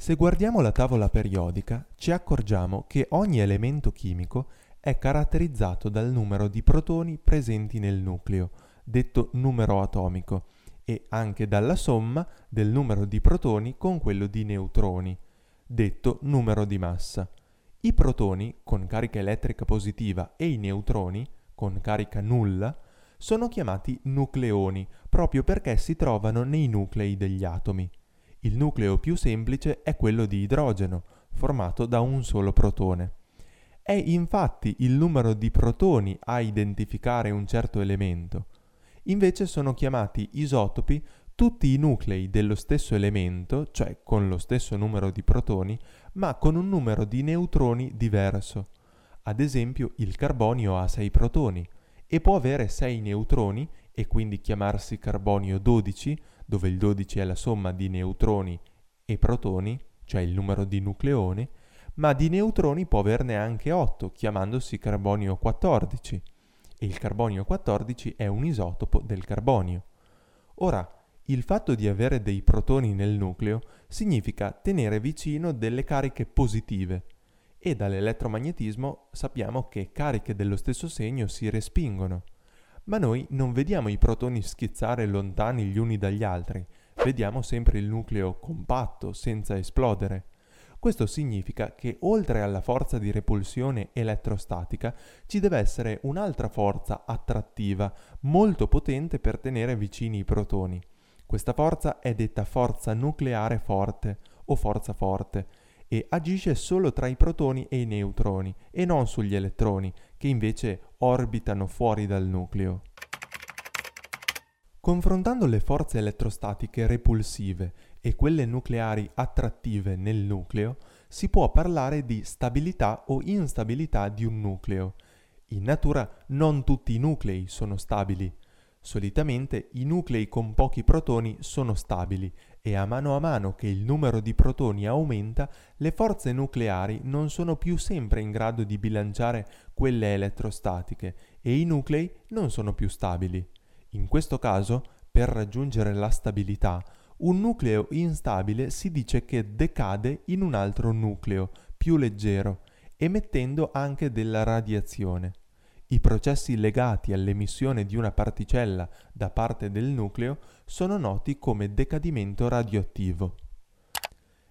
Se guardiamo la tavola periodica, ci accorgiamo che ogni elemento chimico è caratterizzato dal numero di protoni presenti nel nucleo, detto numero atomico, e anche dalla somma del numero di protoni con quello di neutroni, detto numero di massa. I protoni con carica elettrica positiva e i neutroni con carica nulla sono chiamati nucleoni proprio perché si trovano nei nuclei degli atomi. Il nucleo più semplice è quello di idrogeno, formato da un solo protone. È infatti il numero di protoni a identificare un certo elemento. Invece sono chiamati isotopi tutti i nuclei dello stesso elemento, cioè con lo stesso numero di protoni, ma con un numero di neutroni diverso. Ad esempio il carbonio ha 6 protoni e può avere 6 neutroni e quindi chiamarsi carbonio 12, dove il 12 è la somma di neutroni e protoni, cioè il numero di nucleoni, ma di neutroni può averne anche 8, chiamandosi carbonio 14, e il carbonio 14 è un isotopo del carbonio. Ora, il fatto di avere dei protoni nel nucleo significa tenere vicino delle cariche positive, e dall'elettromagnetismo sappiamo che cariche dello stesso segno si respingono ma noi non vediamo i protoni schizzare lontani gli uni dagli altri, vediamo sempre il nucleo compatto, senza esplodere. Questo significa che oltre alla forza di repulsione elettrostatica ci deve essere un'altra forza attrattiva molto potente per tenere vicini i protoni. Questa forza è detta forza nucleare forte o forza forte e agisce solo tra i protoni e i neutroni e non sugli elettroni, che invece orbitano fuori dal nucleo. Confrontando le forze elettrostatiche repulsive e quelle nucleari attrattive nel nucleo, si può parlare di stabilità o instabilità di un nucleo. In natura non tutti i nuclei sono stabili. Solitamente i nuclei con pochi protoni sono stabili e a mano a mano che il numero di protoni aumenta, le forze nucleari non sono più sempre in grado di bilanciare quelle elettrostatiche e i nuclei non sono più stabili. In questo caso, per raggiungere la stabilità, un nucleo instabile si dice che decade in un altro nucleo, più leggero, emettendo anche della radiazione. I processi legati all'emissione di una particella da parte del nucleo sono noti come decadimento radioattivo.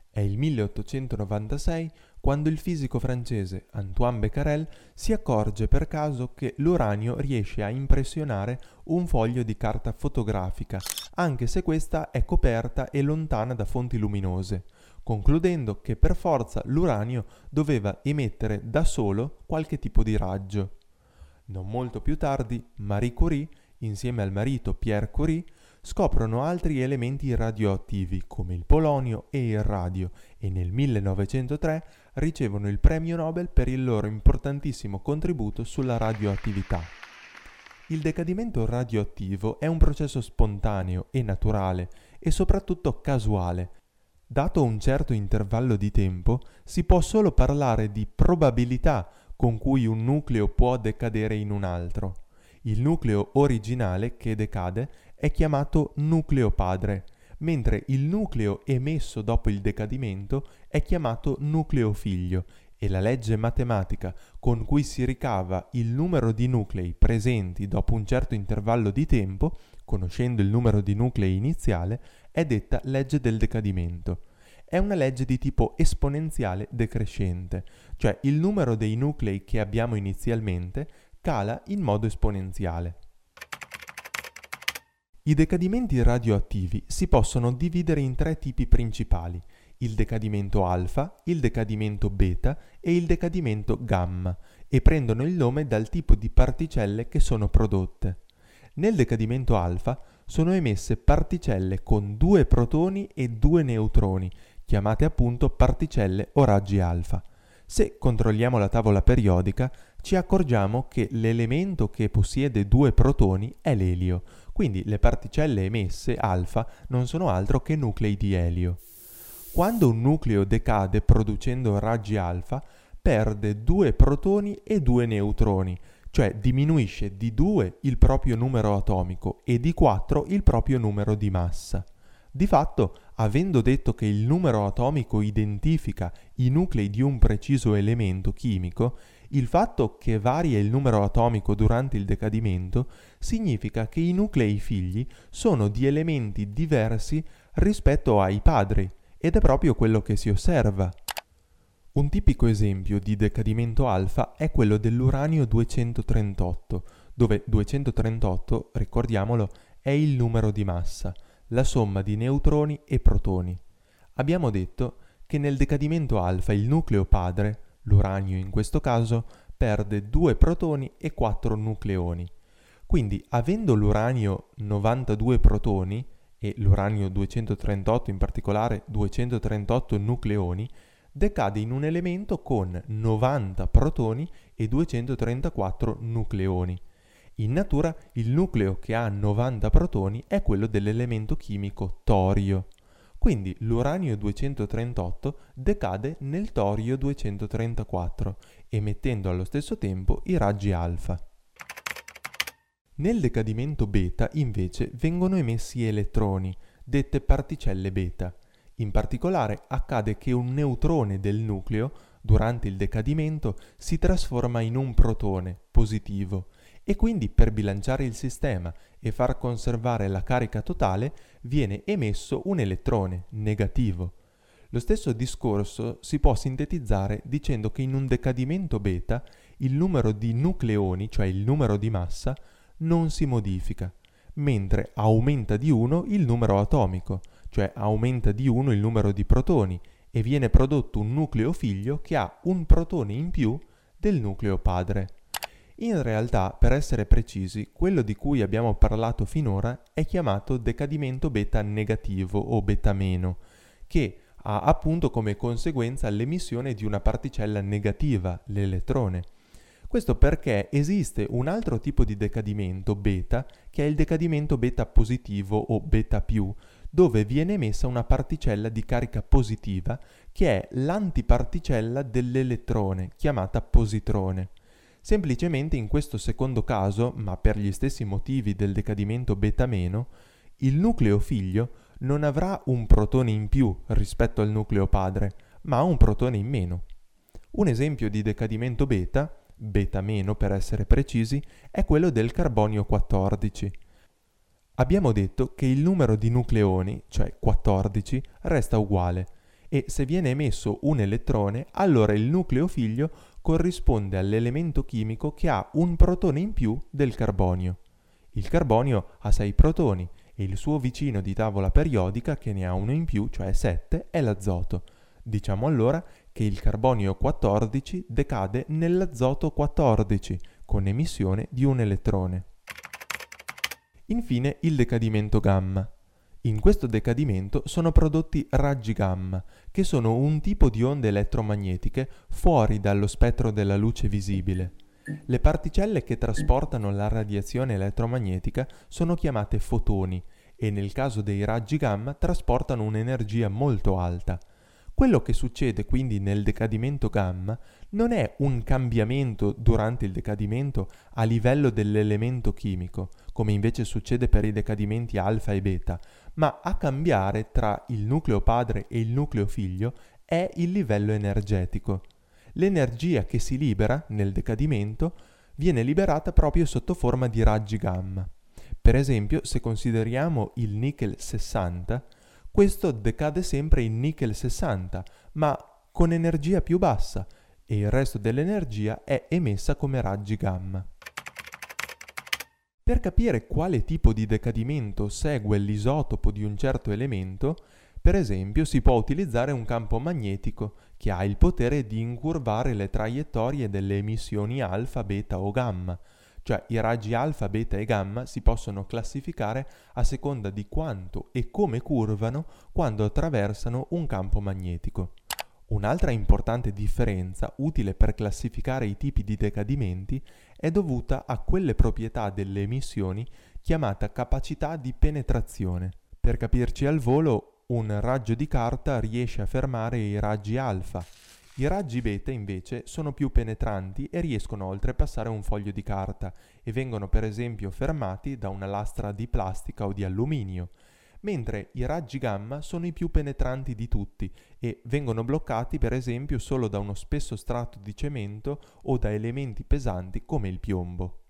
È il 1896 quando il fisico francese Antoine Becquerel si accorge per caso che l'uranio riesce a impressionare un foglio di carta fotografica, anche se questa è coperta e lontana da fonti luminose, concludendo che per forza l'uranio doveva emettere da solo qualche tipo di raggio. Non molto più tardi, Marie Curie, insieme al marito Pierre Curie, scoprono altri elementi radioattivi come il polonio e il radio e nel 1903 ricevono il premio Nobel per il loro importantissimo contributo sulla radioattività. Il decadimento radioattivo è un processo spontaneo e naturale e soprattutto casuale. Dato un certo intervallo di tempo, si può solo parlare di probabilità con cui un nucleo può decadere in un altro. Il nucleo originale che decade è chiamato nucleo padre, mentre il nucleo emesso dopo il decadimento è chiamato nucleo figlio e la legge matematica con cui si ricava il numero di nuclei presenti dopo un certo intervallo di tempo, conoscendo il numero di nuclei iniziale, è detta legge del decadimento è una legge di tipo esponenziale decrescente, cioè il numero dei nuclei che abbiamo inizialmente cala in modo esponenziale. I decadimenti radioattivi si possono dividere in tre tipi principali, il decadimento alfa, il decadimento beta e il decadimento gamma, e prendono il nome dal tipo di particelle che sono prodotte. Nel decadimento alfa sono emesse particelle con due protoni e due neutroni chiamate appunto particelle o raggi alfa. Se controlliamo la tavola periodica, ci accorgiamo che l'elemento che possiede due protoni è l'elio, quindi le particelle emesse alfa non sono altro che nuclei di elio. Quando un nucleo decade producendo raggi alfa, perde due protoni e due neutroni, cioè diminuisce di 2 il proprio numero atomico e di 4 il proprio numero di massa Di fatto, avendo detto che il numero atomico identifica i nuclei di un preciso elemento chimico, il fatto che varia il numero atomico durante il decadimento significa che i nuclei figli sono di elementi diversi rispetto ai padri, ed è proprio quello che si osserva. Un tipico esempio di decadimento alfa è quello dell'uranio 238, dove 238, ricordiamolo, è il numero di massa, la somma di neutroni e protoni. Abbiamo detto che nel decadimento alfa il nucleo padre, l'uranio in questo caso, perde due protoni e quattro nucleoni. Quindi, avendo l'uranio 92 protoni e l'uranio 238 in particolare 238 nucleoni, decade in un elemento con 90 protoni e 234 nucleoni. In natura il nucleo che ha 90 protoni è quello dell'elemento chimico torio. Quindi l'uranio 238 decade nel torio 234, emettendo allo stesso tempo i raggi alfa. Nel decadimento beta invece vengono emessi elettroni, dette particelle beta. In particolare accade che un neutrone del nucleo, durante il decadimento, si trasforma in un protone positivo e quindi per bilanciare il sistema e far conservare la carica totale viene emesso un elettrone negativo. Lo stesso discorso si può sintetizzare dicendo che in un decadimento beta il numero di nucleoni, cioè il numero di massa, non si modifica, mentre aumenta di 1 il numero atomico, cioè aumenta di 1 il numero di protoni e viene prodotto un nucleo figlio che ha un protone in più del nucleo padre. In realtà, per essere precisi, quello di cui abbiamo parlato finora è chiamato decadimento beta negativo o beta meno, che ha appunto come conseguenza l'emissione di una particella negativa, l'elettrone. Questo perché esiste un altro tipo di decadimento beta, che è il decadimento beta positivo o beta più, dove viene emessa una particella di carica positiva che è l'antiparticella dell'elettrone, chiamata positrone. Semplicemente in questo secondo caso, ma per gli stessi motivi del decadimento beta meno, il nucleo figlio non avrà un protone in più rispetto al nucleo padre, ma un protone in meno. Un esempio di decadimento beta, beta meno per essere precisi, è quello del carbonio 14. Abbiamo detto che il numero di nucleoni, cioè 14, resta uguale e se viene emesso un elettrone, allora il nucleo figlio corrisponde all'elemento chimico che ha un protone in più del carbonio. Il carbonio ha 6 protoni e il suo vicino di tavola periodica, che ne ha uno in più, cioè 7, è l'azoto. Diciamo allora che il carbonio 14 decade nell'azoto 14, con emissione di un elettrone. Infine il decadimento gamma. In questo decadimento sono prodotti raggi gamma, che sono un tipo di onde elettromagnetiche fuori dallo spettro della luce visibile. Le particelle che trasportano la radiazione elettromagnetica sono chiamate fotoni e nel caso dei raggi gamma trasportano un'energia molto alta. Quello che succede quindi nel decadimento gamma non è un cambiamento durante il decadimento a livello dell'elemento chimico, come invece succede per i decadimenti alfa e beta, ma a cambiare tra il nucleo padre e il nucleo figlio è il livello energetico. L'energia che si libera nel decadimento viene liberata proprio sotto forma di raggi gamma. Per esempio, se consideriamo il nickel 60, questo decade sempre in nickel 60, ma con energia più bassa e il resto dell'energia è emessa come raggi gamma. Per capire quale tipo di decadimento segue l'isotopo di un certo elemento, per esempio si può utilizzare un campo magnetico che ha il potere di incurvare le traiettorie delle emissioni alfa, beta o gamma, cioè i raggi alfa, beta e gamma si possono classificare a seconda di quanto e come curvano quando attraversano un campo magnetico. Un'altra importante differenza utile per classificare i tipi di decadimenti è dovuta a quelle proprietà delle emissioni chiamata capacità di penetrazione. Per capirci al volo, un raggio di carta riesce a fermare i raggi alfa, i raggi beta invece sono più penetranti e riescono a oltrepassare un foglio di carta e vengono per esempio fermati da una lastra di plastica o di alluminio, mentre i raggi gamma sono i più penetranti di tutti e vengono bloccati per esempio solo da uno spesso strato di cemento o da elementi pesanti come il piombo.